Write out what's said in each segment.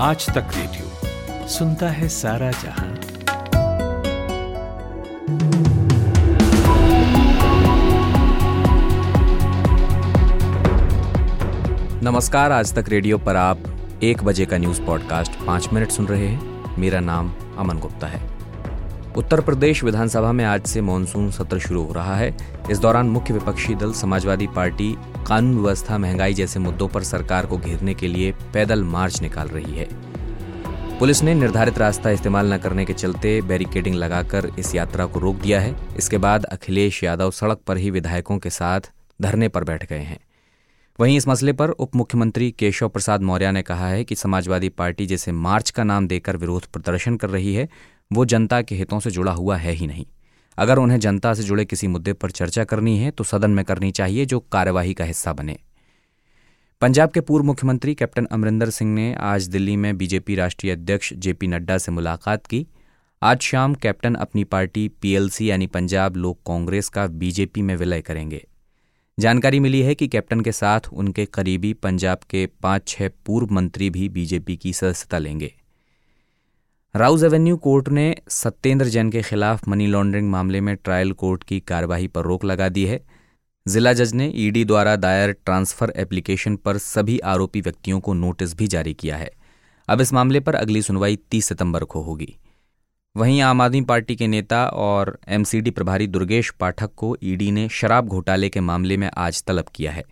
आज तक रेडियो सुनता है सारा जहाँ। नमस्कार, आज तक रेडियो पर आप एक बजे का न्यूज़ पॉडकास्ट पाँच मिनट सुन रहे हैं। मेरा नाम अमन गुप्ता है। उत्तर प्रदेश विधानसभा में आज से मानसून सत्र शुरू हो रहा है। इस दौरान मुख्य विपक्षी दल, समाजवादी पार्टी, कानून व्यवस्था, महँगाई जैसे मुद्दों पर सरकार को घेरने के लिए पैदल मार्च निकाल रही है। पुलिस ने निर्धारित रास्ता इस्तेमाल न करने के चलते बैरिकेडिंग लगाकर इस यात्रा को रोक दिया है। इसके बाद अखिलेश यादव सड़क पर ही विधायकों के साथ धरने पर बैठ गए हैं। वहीं इस मसले पर उप मुख्यमंत्री केशव प्रसाद मौर्य ने कहा है कि समाजवादी पार्टी जैसे मार्च का नाम देकर विरोध प्रदर्शन कर रही है। वो जनता के हितों से जुड़ा हुआ है ही नहीं। अगर उन्हें जनता से जुड़े किसी मुद्दे पर चर्चा करनी है तो सदन में करनी चाहिए जो कार्यवाही का हिस्सा बने। पंजाब के पूर्व मुख्यमंत्री कैप्टन अमरिंदर सिंह ने आज दिल्ली में बीजेपी राष्ट्रीय अध्यक्ष जेपी नड्डा से मुलाकात की। आज शाम कैप्टन अपनी पार्टी पीएलसी यानी पंजाब लोक कांग्रेस का बीजेपी में विलय करेंगे। जानकारी मिली है कि कैप्टन के साथ उनके करीबी पंजाब के पाँच छह पूर्व मंत्री भी बीजेपी की सदस्यता लेंगे। राउज एवेन्यू कोर्ट ने सत्येंद्र जैन के खिलाफ मनी लॉन्ड्रिंग मामले में ट्रायल कोर्ट की कार्रवाई पर रोक लगा दी है। जिला जज ने ईडी द्वारा दायर ट्रांसफ़र एप्लीकेशन पर सभी आरोपी व्यक्तियों को नोटिस भी जारी किया है। अब इस मामले पर अगली सुनवाई 30 सितंबर को होगी। वहीं आम आदमी पार्टी के नेता और एमसीडी प्रभारी दुर्गेश पाठक को ईडी ने शराब घोटाले के मामले में आज तलब किया है।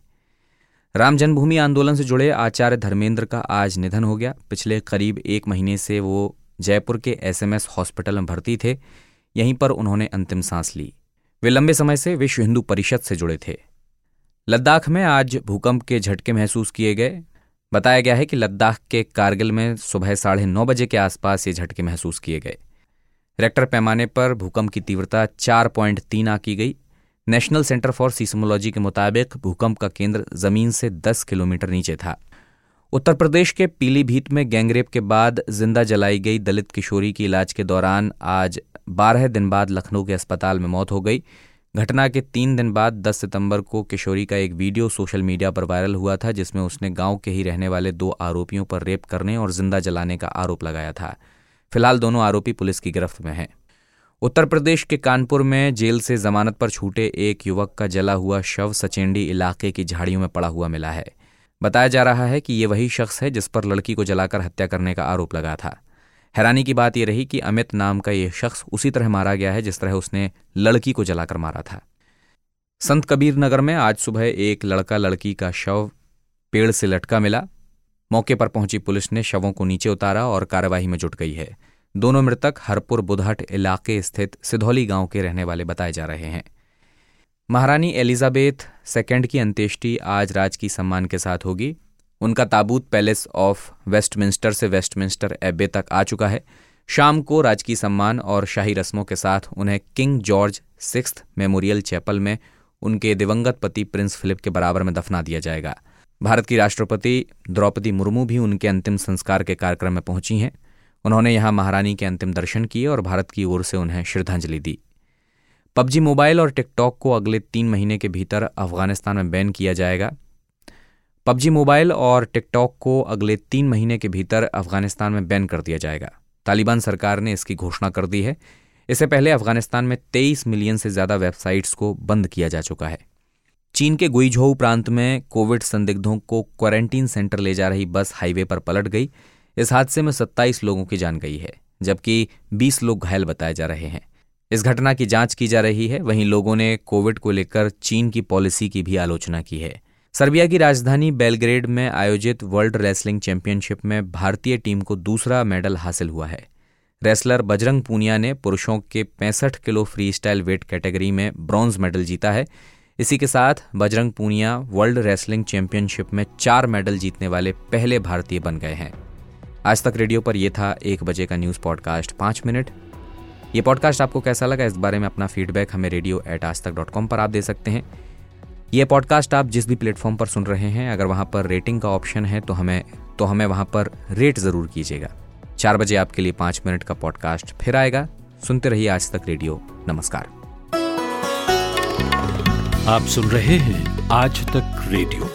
राम जन्मभूमि आंदोलन से जुड़े आचार्य धर्मेंद्र का आज निधन हो गया। पिछले करीब एक महीने से वो जयपुर के एसएमएस हॉस्पिटल में भर्ती थे। यहीं पर उन्होंने अंतिम सांस ली। वे लंबे समय से विश्व हिंदू परिषद से जुड़े थे। लद्दाख में आज भूकंप के झटके महसूस किए गए। बताया गया है कि लद्दाख के कारगिल में सुबह साढ़े नौ बजे के आसपास ये झटके महसूस किए गए। रेक्टर पैमाने पर भूकंप की तीव्रता चार पॉइंट तीन आ की गई। नेशनल सेंटर फॉर सीस्मोलॉजी के मुताबिक भूकंप का केंद्र ज़मीन से दस किलोमीटर नीचे था। उत्तर प्रदेश के पीलीभीत में गैंगरेप के बाद ज़िंदा जलाई गई दलित किशोरी की इलाज के दौरान आज बारह दिन बाद लखनऊ के अस्पताल में मौत हो गई। घटना के तीन दिन बाद 10 सितंबर को किशोरी का एक वीडियो सोशल मीडिया पर वायरल हुआ था, जिसमें उसने गाँव के ही रहने वाले दो आरोपियों पर रेप करने और ज़िंदा जलाने का आरोप लगाया था। फ़िलहाल दोनों आरोपी पुलिस की गिरफ्त में हैं। उत्तर प्रदेश के कानपुर में जेल से जमानत पर छूटे एक युवक का जला हुआ शव सचेंडी इलाके की झाड़ियों में पड़ा हुआ मिला है। बताया जा रहा है कि ये वही शख्स है जिस पर लड़की को जलाकर हत्या करने का आरोप लगा था। हैरानी की बात यह रही कि अमित नाम का यह शख्स उसी तरह मारा गया है जिस तरह उसने लड़की को जलाकर मारा था। संत कबीर नगर में आज सुबह एक लड़का लड़की का शव पेड़ से लटका मिला। मौके पर पहुँची पुलिस ने शवों को नीचे उतारा और कार्यवाही में जुट गई है। दोनों मृतक हरपुर बुधहट इलाके स्थित सिधौली गाँव के रहने वाले बताए जा रहे हैं। महारानी एलिजाबेथ सेकेंड की अंत्येष्टि आज राजकीय सम्मान के साथ होगी। उनका ताबूत पैलेस ऑफ़ वेस्टमिंस्टर से वेस्टमिंस्टर एबे तक आ चुका है। शाम को राजकीय सम्मान और शाही रस्मों के साथ उन्हें King George six memorial chapel में उनके दिवंगत पति प्रिंस फिलिप के बराबर में दफना दिया जाएगा। भारत की राष्ट्रपति द्रौपदी मुर्मू भी उनके अंतिम संस्कार के कार्यक्रम में पहुँची हैं। उन्होंने यहाँ महारानी के अंतिम दर्शन किए और भारत की ओर से उन्हें श्रद्धांजलि दी। पबजी मोबाइल और टिकटॉक को अगले तीन महीने के भीतर अफ़गानिस्तान में बैन किया जाएगा। पबजी मोबाइल और टिकटॉक को अगले तीन महीने के भीतर अफ़गानिस्तान में बैन कर दिया जाएगा। तालिबान सरकार ने इसकी घोषणा कर दी है। इससे पहले अफ़गानिस्तान में 23 मिलियन से ज़्यादा वेबसाइट्स को बंद किया जा चुका है। चीन के गुईझोउ प्रांत में कोविड संदिग्धों को क्वारंटीन सेंटर ले जा रही बस हाईवे पर पलट गई। इस हादसे में 27 लोगों की जान गई है, जबकि 20 लोग घायल बताए जा रहे हैं। इस घटना की जाँच की जा रही है। वहीं लोगों ने कोविड को लेकर चीन की पॉलिसी की भी आलोचना की है। सर्बिया की राजधानी बेलग्रेड में आयोजित वर्ल्ड रेसलिंग चैंपियनशिप में भारतीय टीम को दूसरा मेडल हासिल हुआ है। रेसलर बजरंग पूनिया ने पुरुषों के पैंसठ kilo free style weight category में ब्रॉन्ज मेडल जीता है। इसी के साथ Bajrang Punia world wrestling championship में चार मेडल जीतने वाले पहले भारतीय बन गए हैं। आज तक रेडियो पर यह था एक बजे का न्यूज़ पॉडकास्ट, पाँच मिनट। ये पॉडकास्ट आपको कैसा लगा, इस बारे में अपना फीडबैक हमें रेडियो एट आज तक डॉट कॉम पर आप दे सकते हैं। ये पॉडकास्ट आप जिस भी प्लेटफॉर्म पर सुन रहे हैं, अगर वहाँ पर रेटिंग का ऑप्शन है तो हमें तो हमें वहाँ पर रेट ज़रूर कीजिएगा। चार बजे आपके लिए पाँच मिनट का पॉडकास्ट फिर आएगा। सुनते रहिए आज तक रेडियो नमस्कार। आप सुन रहे हैं आज तक रेडियो